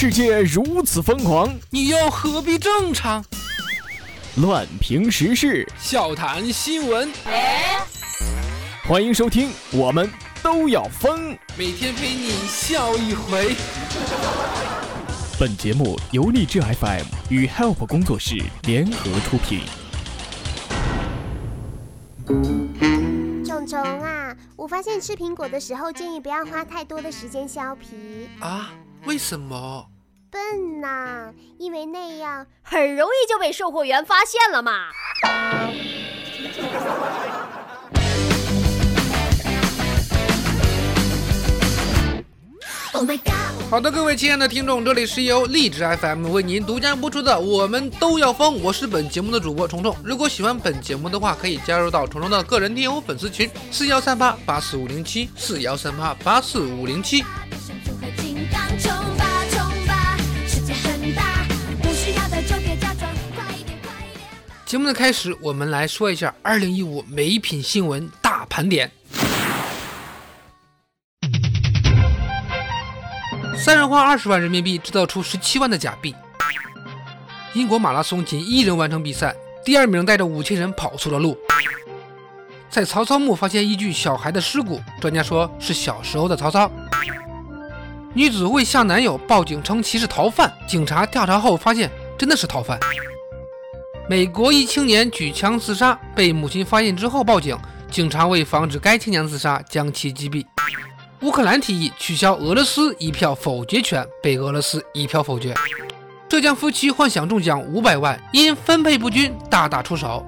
世界如此疯狂，你又何必正常？乱评时事，笑谈新闻，欢迎收听，我们都要疯。每天陪你笑一回。本节目由荔枝 FM 与 Help 工作室联合出品。虫虫啊，我发现吃苹果的时候建议不要花太多的时间削皮。啊？为什么？笨呐，因为那样很容易就被售货员发现了嘛。好的，各位亲爱的听众，这里是由荔枝 FM 为您独家播出的《我们都要疯》，我是本节目的主播虫虫。如果喜欢本节目的话，可以加入到虫虫的个人听友粉丝群：四幺三八八四五零七，四幺三八八四五零七。节目的开始，我们来说一下二零一五美品新闻大盘点。三人花二十万人民币制造出十七万的假币。英国马拉松仅一人完成比赛，第二名带着五千人跑错了路。在曹操墓发现一具小孩的尸骨，专家说是小时候的曹操。女子为向男友报警称其是逃犯，警察调查后发现真的是逃犯。美国一青年举枪自杀，被母亲发现之后报警，警察为防止该青年自杀，将其击毙。乌克兰提议取消俄罗斯一票否决权，被俄罗斯一票否决。浙江夫妻幻想中奖五百万，因分配不均大打出手。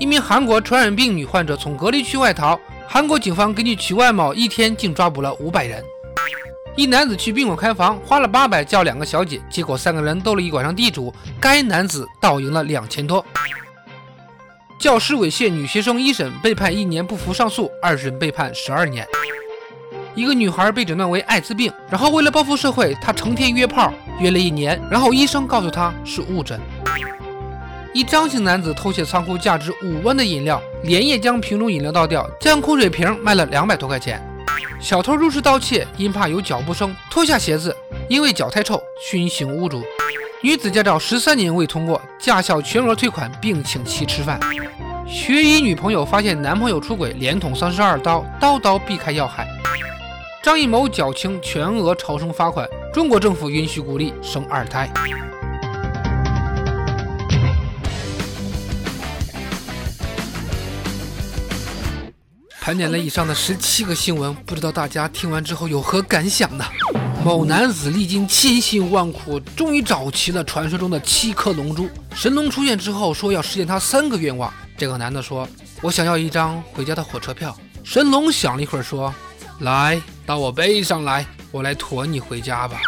一名韩国传染病女患者从隔离区外逃，韩国警方根据其外貌，一天竟抓捕了五百人。一男子去宾馆开房，花了八百叫两个小姐，结果三个人斗了一晚上地主，该男子倒赢了两千多。教师猥亵女学生一审被判一年不服上诉，二审被判十二年。一个女孩被诊断为艾滋病，然后为了报复社会，她成天约炮，约了一年，然后医生告诉她是误诊。一张姓男子偷窃仓库价值五万的饮料，连夜将瓶中饮料倒掉，将空水瓶卖了两百多块钱。小偷入室盗窃，因怕有脚步声，脱下鞋子，因为脚太臭，熏醒屋主。女子驾照十三年未通过，驾校全额退款，并请其吃饭。学医女朋友发现男朋友出轨，连捅三十二刀，刀刀避开要害。张艺谋缴清全额超生罚款，中国政府允许鼓励生二胎。盘点了以上的十七个新闻，不知道大家听完之后有何感想呢？某男子历经千辛万苦，终于找齐了传说中的七颗龙珠。神龙出现之后，说要实现他三个愿望。这个男的说：“我想要一张回家的火车票。”神龙想了一会儿，说：“来到我背上来，我来驮你回家吧。”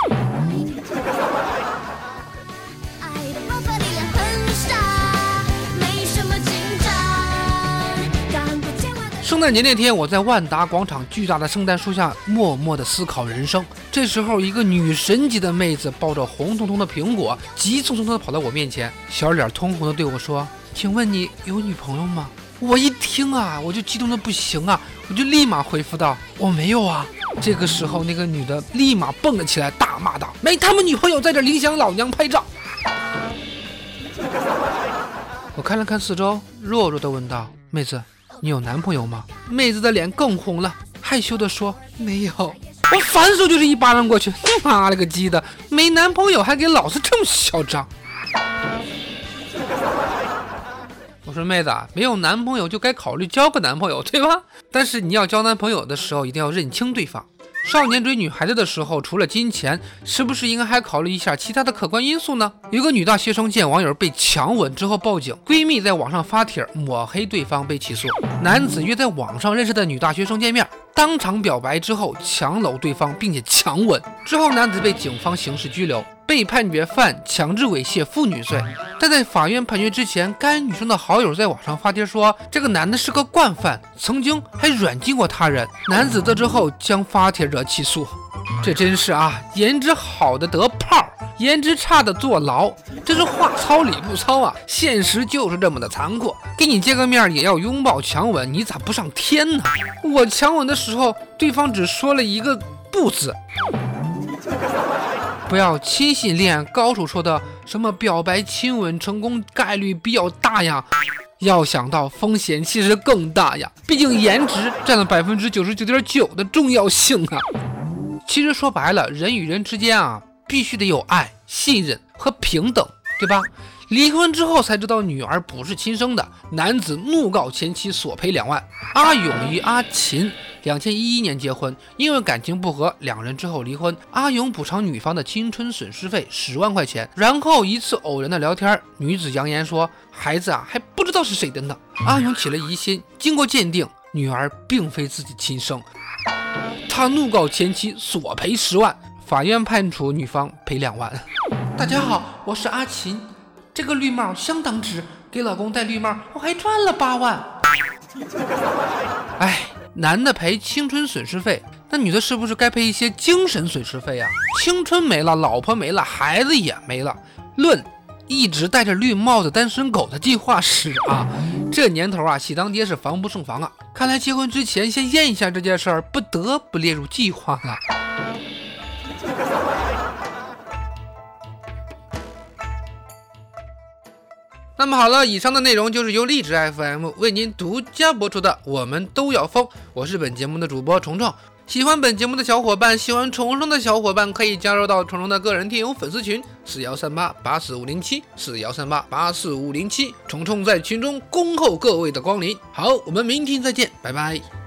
圣诞节那天，我在万达广场巨大的圣诞树下默默地思考人生。这时候，一个女神级的妹子抱着红彤彤的苹果，急匆匆地跑到我面前，小脸通红地对我说：“请问你有女朋友吗？”我一听啊，我就激动的不行啊，我就立马回复道：“我没有啊。”这个时候，那个女的立马蹦了起来，大骂道：“没他们女朋友在这影响老娘拍照！”我看了看四周，弱弱的问道：“妹子。”你有男朋友吗？妹子的脸更红了，害羞的说：“没有。”我反手就是一巴掌过去，妈了个鸡的，没男朋友还给老子这么嚣张！我说妹子，没有男朋友就该考虑交个男朋友，对吧？但是你要交男朋友的时候，一定要认清对方。少年追女孩子的时候，除了金钱，是不是应该还考虑一下其他的客观因素呢？有个女大学生见网友被强吻之后报警，闺蜜在网上发帖抹黑对方，被起诉。男子约在网上认识的女大学生见面，当场表白之后强搂对方，并且强吻之后，男子被警方刑事拘留。被判决犯强制猥亵妇女罪，但在法院判决之前，该女生的好友在网上发帖说，这个男的是个惯犯，曾经还软禁过他人。男子得知后将发帖者起诉。这真是啊，颜值好的得炮，颜值差的坐牢，这是话糙理不糙啊！现实就是这么的残酷，给你见个面也要拥抱强吻，你咋不上天呢？我强吻的时候，对方只说了一个不字。不要轻信恋爱高手说的什么表白亲吻成功概率比较大呀。要想到风险其实更大呀，毕竟颜值占了百分之九十九点九的重要性啊。其实说白了，人与人之间啊，必须得有爱、信任和平等，对吧？离婚之后才知道女儿不是亲生的，男子怒告前妻索赔两万。阿勇与阿琴两千一一年结婚，因为感情不和，两人之后离婚。阿勇补偿女方的青春损失费十万块钱。然后一次偶然的聊天，女子扬言说孩子啊还不知道是谁的呢。阿勇起了疑心，经过鉴定，女儿并非自己亲生。他怒告前妻索赔十万，法院判处女方赔两万。大家好，我是阿琴。这个绿帽相当值，给老公戴绿帽，我还赚了八万。哎，男的赔青春损失费，那女的是不是该赔一些精神损失费呀？青春没了，老婆没了，孩子也没了。论一直戴着绿帽子单身狗的计划史啊，这年头啊，喜当爹是防不胜防啊。看来结婚之前先验一下这件事儿，不得不列入计划了。那么好了，以上的内容就是由荔枝 FM 为您独家播出的。我们都要疯，我是本节目的主播虫虫。喜欢本节目的小伙伴，喜欢虫虫的小伙伴可以加入到虫虫的个人听友粉丝群四幺三八八四五零七四幺三八八四五零七，虫虫在群中恭候各位的光临。好，我们明天再见，拜拜。